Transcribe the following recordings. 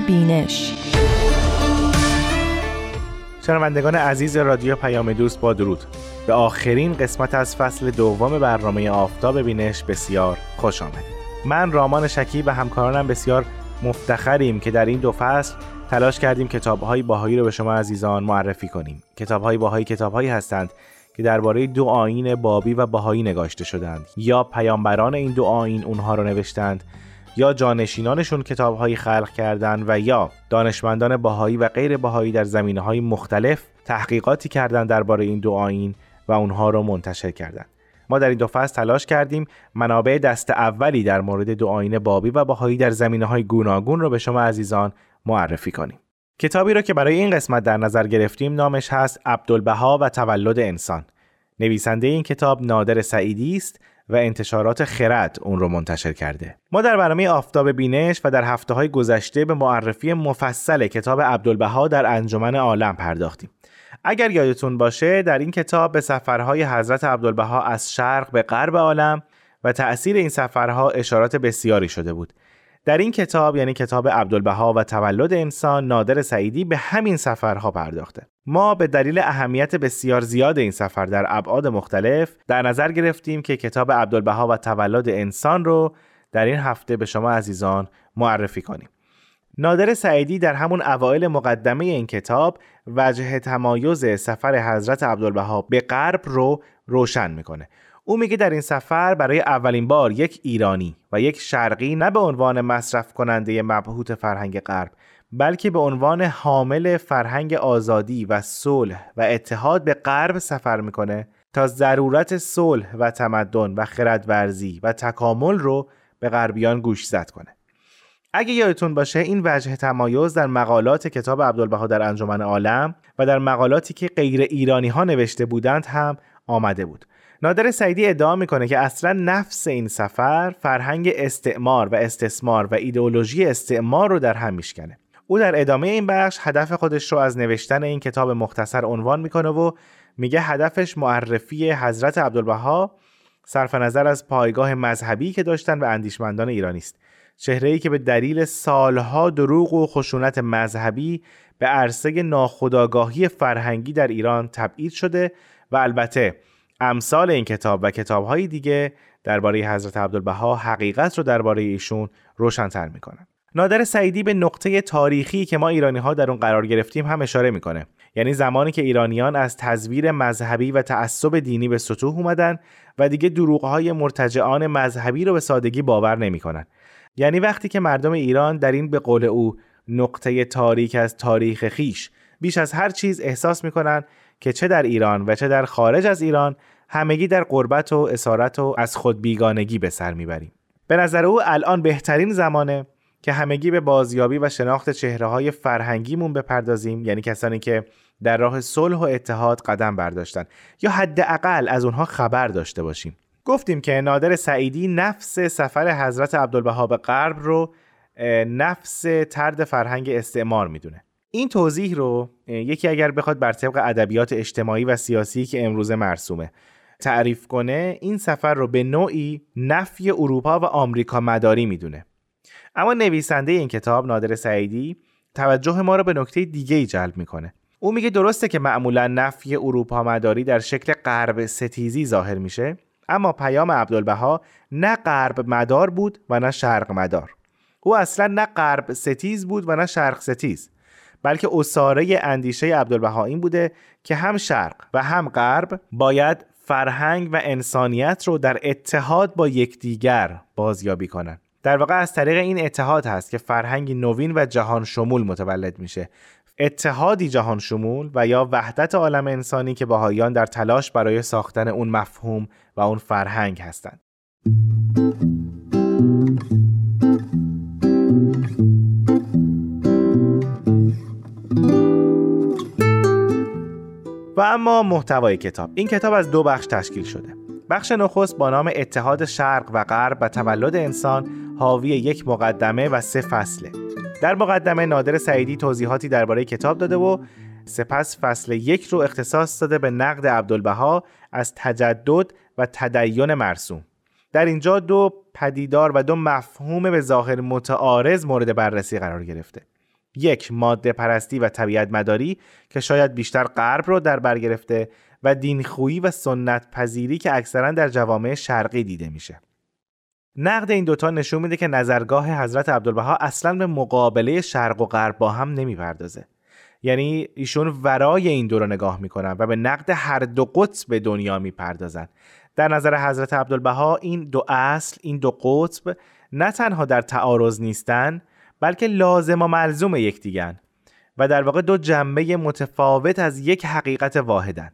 بینش. شنوندگان عزیز رادیو پیام دوست با درود. به آخرین قسمت از فصل دوم برنامه آفتاب بینش بسیار خوش آمدید. من رامان شکی و همکارانم بسیار مفتخریم که در این دو فصل تلاش کردیم کتابهای باهایی رو به شما عزیزان معرفی کنیم. کتابهای باهایی کتابهایی هستند که درباره دو آین بابی و باهایی نگاشته شدند یا پیامبران این دو آین اونها رو نوشتند یا جانشینانشون کتابهایی خلق کردند و یا دانشمندان باهایی و غیر باهایی در زمینه های مختلف تحقیقاتی کردند درباره این دو آین و اونها رو منتشر کردند. ما در این دو فصل تلاش کردیم منابع دست اولی در مورد دو آین بابی و باهایی در زمینه های گوناگون رو به شما عزیزان معرفی کنیم. کتابی را که برای این قسمت در نظر گرفتیم نامش هست عبدالبها و تولد انسان. نویسنده این کتاب نادر سعیدی است و انتشارات خرد اون رو منتشر کرده. ما در برنامه آفتاب بینش و در هفته های گذشته به معرفی مفصل کتاب عبدالبها در انجمن عالم پرداختیم. اگر یادتون باشه در این کتاب به سفرهای حضرت عبدالبها از شرق به غرب عالم و تأثیر این سفرها اشارات بسیاری شده بود. در این کتاب یعنی کتاب عبدالبها و تولد انسان نادر سعیدی به همین سفرها پرداخته. ما به دلیل اهمیت بسیار زیاد این سفر در ابعاد مختلف در نظر گرفتیم که کتاب عبدالبها و تولد انسان رو در این هفته به شما عزیزان معرفی کنیم. نادر سعیدی در همون اوایل مقدمه این کتاب وجه تمایز سفر حضرت عبدالبها به غرب رو روشن می‌کنه. او میگه در این سفر برای اولین بار یک ایرانی و یک شرقی نه به عنوان مصرف کننده مبهوت فرهنگ غرب بلکه به عنوان حامل فرهنگ آزادی و صلح و اتحاد به غرب سفر می‌کنه تا ضرورت صلح و تمدن و خردورزی و تکامل رو به غربیان گوش زد کنه. اگه یادتون باشه این وجه تمایز در مقالات کتاب عبدالبها در انجمن عالم و در مقالاتی که غیر ایرانی ها نوشته بودند هم آمده بود. نادر سعیدی ادعا می‌کنه که اصلا نفس این سفر فرهنگ استعمار و استثمار و ایدئولوژی استعمار رو در هم میشکنه. او در ادامه این بخش هدف خودش رو از نوشتن این کتاب مختصر عنوان می‌کنه و میگه هدفش معرفی حضرت عبدالبها صرف نظر از پایگاه مذهبی که داشتن و اندیشمندان ایرانی است. چهره ای که به دلیل سالها دروغ و خشونت مذهبی به عرصه ناخودآگاهی فرهنگی در ایران تبعید شده و البته امثال این کتاب و کتابهای دیگه درباره حضرت عبدالبها حقیقت رو درباره ایشون روشنتر می‌کنن. نادر سعیدی به نقطه تاریخی که ما ایرانی ها در اون قرار گرفتیم هم اشاره می‌کنه. یعنی زمانی که ایرانیان از تزویر مذهبی و تعصب دینی به سطوح اومدن و دیگه دروغهای مرتجعان مذهبی رو به سادگی باور نمی‌کنن. یعنی وقتی که مردم ایران در این به قول او نقطه تاریک از تاریخ خیش بیش از هر چیز احساس می‌کنن که چه در ایران و چه در خارج از ایران همگی در قربت و اسارت و از خود بیگانگی به سر می‌بریم. به نظر او الان بهترین زمانه که همگی به بازیابی و شناخت چهره های فرهنگیمون بپردازیم یعنی کسانی که در راه صلح و اتحاد قدم برداشتن یا حداقل از اونها خبر داشته باشیم. گفتیم که نادر سعیدی نفس سفر حضرت عبدالبها به غرب رو نفس ترد فرهنگ استعمار می‌دونه. این توضیح رو یکی اگر بخواد بر طبق ادبیات اجتماعی و سیاسی که امروزه مرسومه تعریف کنه این سفر رو به نوعی نفی اروپا و آمریکا مداری می‌دونه. اما نویسنده این کتاب نادر سعیدی توجه ما رو به نکته دیگه ای جلب می‌کنه. او میگه درسته که معمولا نفی اروپا مداری در شکل غرب ستیزی ظاهر میشه اما پیام عبدالبها نه غرب مدار بود و نه شرق مدار. او اصلا نه غرب ستیز بود و نه شرق ستیز. بلکه اساره اندیشه عبدالبها این بوده که هم شرق و هم غرب باید فرهنگ و انسانیت رو در اتحاد با یکدیگر بازیابی کنند. در واقع از طریق این اتحاد هست که فرهنگی نوین و جهان شمول متولد میشه اتحادی جهان شمول و یا وحدت عالم انسانی که باهایان در تلاش برای ساختن اون مفهوم و اون فرهنگ هستند. اما محتوای کتاب. این کتاب از دو بخش تشکیل شده. بخش نخست با نام اتحاد شرق و غرب و تولد انسان حاوی یک مقدمه و سه فصله. در مقدمه نادر سعیدی توضیحاتی درباره کتاب داده و سپس فصل یک رو اختصاص داده به نقد عبدالبها از تجدد و تدین مرسوم. در اینجا دو پدیدار و دو مفهوم به ظاهر متعارض مورد بررسی قرار گرفته. یک ماده پرستی و طبیعت مداری که شاید بیشتر غرب رو در بر گرفته و دینخویی و سنت پذیری که اکثرا در جوامع شرقی دیده میشه. نقد این دوتا نشون میده که نظرگاه حضرت عبدالبها اصلا به مقابله شرق و غرب با هم نمی‌پردازه. یعنی ایشون ورای این دو رو نگاه می‌کنن و به نقد هر دو قطب دنیا می‌پردازن. در نظر حضرت عبدالبها این دو اصل این دو قطب نه تنها در تعارض نیستن بلکه لازم و ملزوم یکدیگن و در واقع دو جنبه متفاوت از یک حقیقت واحدن.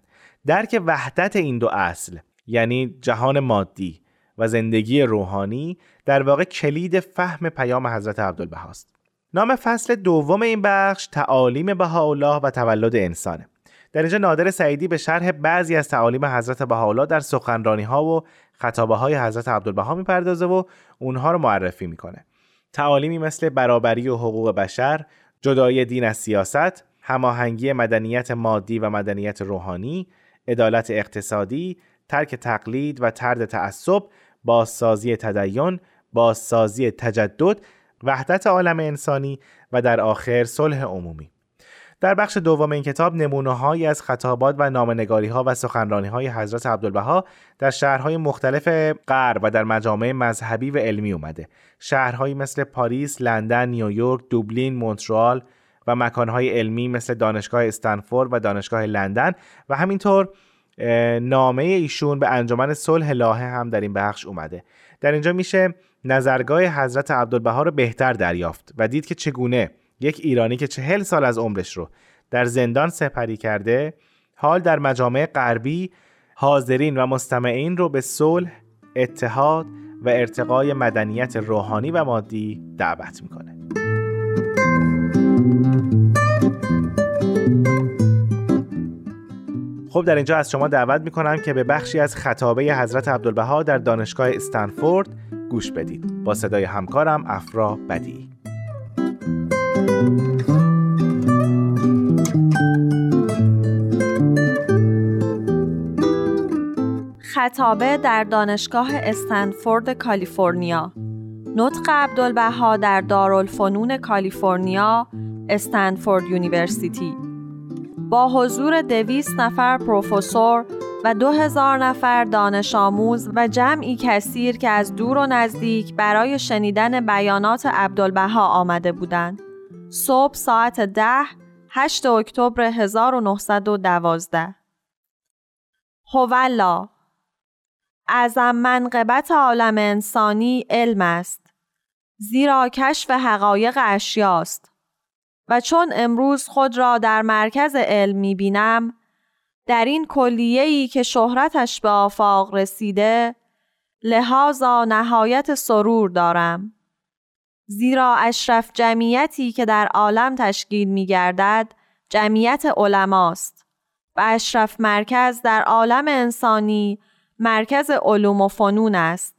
درک وحدت این دو اصل یعنی جهان مادی و زندگی روحانی در واقع کلید فهم پیام حضرت عبدالبهاست. نام فصل دوم این بخش تعالیم بهاءالله و تولد انسانه. در اینجا نادر سعیدی به شرح بعضی از تعالیم حضرت بهاءالله در سخنرانی ها و خطابه های حضرت عبدالبها می‌پردازه و اونها رو معرفی می‌کنه. تعالیمی مثل برابری و حقوق بشر جدای دین از سیاست هماهنگی مدنیت مادی و مدنیت روحانی عدالت اقتصادی ترک تقلید و ترد تعصب بازسازی تدین بازسازی تجدد وحدت عالم انسانی و در آخر صلح عمومی. در بخش دوم این کتاب نمونه هایی از خطابات و نامنگاری ها و سخنرانی های حضرت عبدالبها در شهرهای مختلف غرب و در مجامع مذهبی و علمی اومده. شهرهایی مثل پاریس، لندن، نیویورک، دوبلین، مونترال و مکانهای علمی مثل دانشگاه استنفورد و دانشگاه لندن و همینطور نامه ایشون به انجمن صلح لاهه هم در این بخش اومده. در اینجا میشه نظرگاه حضرت عبدالبها رو بهتر دریافت و دید که چگونه یک ایرانی که چهل سال از عمرش رو در زندان سپری کرده حال در مجامع غربی حاضرین و مستمعین رو به صلح، اتحاد و ارتقای مدنیت روحانی و مادی دعوت می‌کنه. خب در اینجا از شما دعوت می‌کنم که به بخشی از خطابه حضرت عبدالبها در دانشگاه استنفورد گوش بدید با صدای همکارم افرا بدی خطابه در دانشگاه استنفورد کالیفرنیا. نطق عبدالبها در دارالفنون کالیفرنیا Stanford University. با حضور دویست نفر پروفسور و دو هزار نفر دانش آموز و جمعی کثیر که از دور و نزدیک برای شنیدن بیانات عبدالبها آمده بودند. صبح ساعت ده 8 اکتبر 1912 هوالله اعظم منقبت عالم انسانی علم است زیرا کشف حقایق اشیاست. و چون امروز خود را در مرکز علم می بینم در این کلیه‌ای که شهرتش به آفاق رسیده لحاظا نهایت سرور دارم. زیرا اشرف جمعیتی که در عالم تشکیل می گردد جمعیت علماست. و اشرف مرکز در عالم انسانی مرکز علوم و فنون است.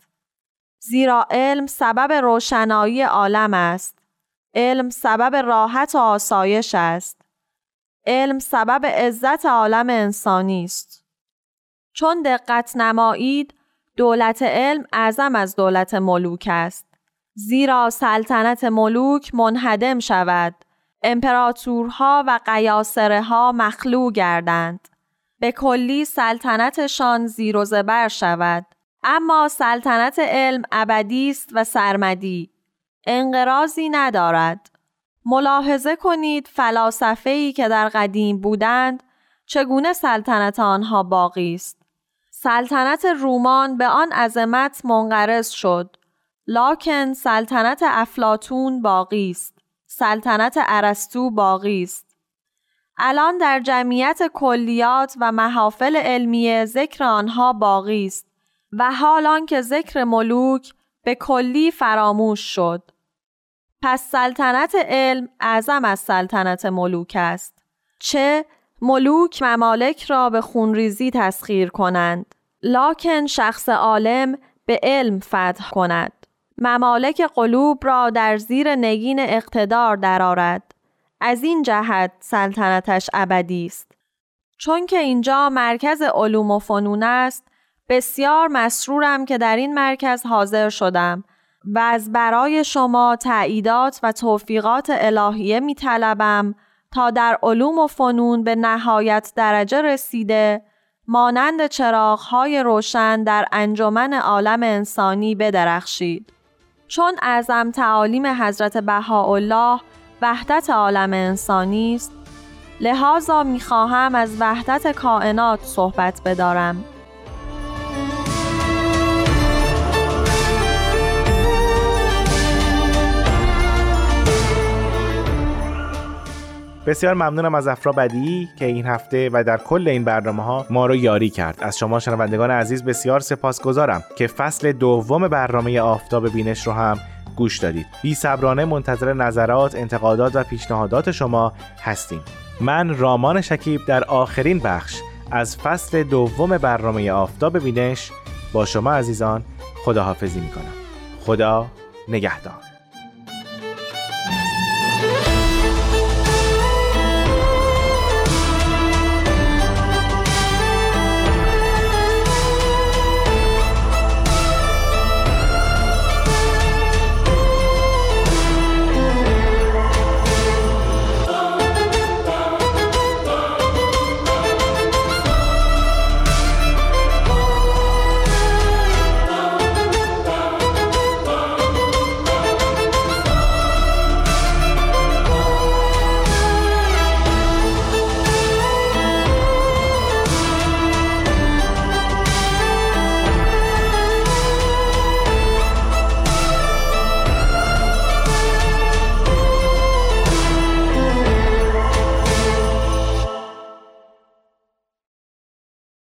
زیرا علم سبب روشنایی عالم است. علم سبب راحت و آسایش است. علم سبب عزت عالم انسانی است. چون دقت نمایید دولت علم اعظم از دولت ملوک است. زیرا سلطنت ملوک منهدم شود. امپراتورها و قیاسره ها مخلو گردند. به کلی سلطنتشان زیر و زبر شود. اما سلطنت علم ابدی است و سرمدی. انقرازی ندارد. ملاحظه کنید فلاسفه ای که در قدیم بودند چگونه سلطنت آنها باقی است. سلطنت رومان به آن عظمت منقرض شد. لاکن سلطنت افلاتون باقی است. سلطنت ارسطو باقی است. الان در جمعیت کلیات و محافل علمیه ذکر آنها باقی است و حال که ذکر ملوک به کلی فراموش شد. پس سلطنت علم اعظم از سلطنت ملوک است. چه ملوک ممالک را به خونریزی تسخیر کنند لاکن شخص عالم به علم فتح کند. ممالک قلوب را در زیر نگین اقتدار درآرد. از این جهت سلطنتش ابدی است چون که اینجا مرکز علوم و فنون است بسیار مسرورم که در این مرکز حاضر شدم و از برای شما تعییدات و توفیقات الهیه می طلبم تا در علوم و فنون به نهایت درجه رسیده مانند چراغهای روشن در انجمن عالم انسانی بدرخشید. چون اعظم تعالیم حضرت بهاءالله وحدت عالم انسانی است. لحاظا می‌خواهم از وحدت کائنات صحبت بدارم. بسیار ممنونم از افرا بدی که این هفته و در کل این برنامه ها ما رو یاری کرد. از شما شنوندگان عزیز بسیار سپاسگزارم که فصل دوم برنامه آفتاب بینش رو هم گوش دادید. بی صبرانه منتظر نظرات انتقادات و پیشنهادات شما هستیم. من رامان شکیب در آخرین بخش از فصل دوم برنامه آفتاب بینش با شما عزیزان خداحافظی می‌کنم. خدا نگهدار.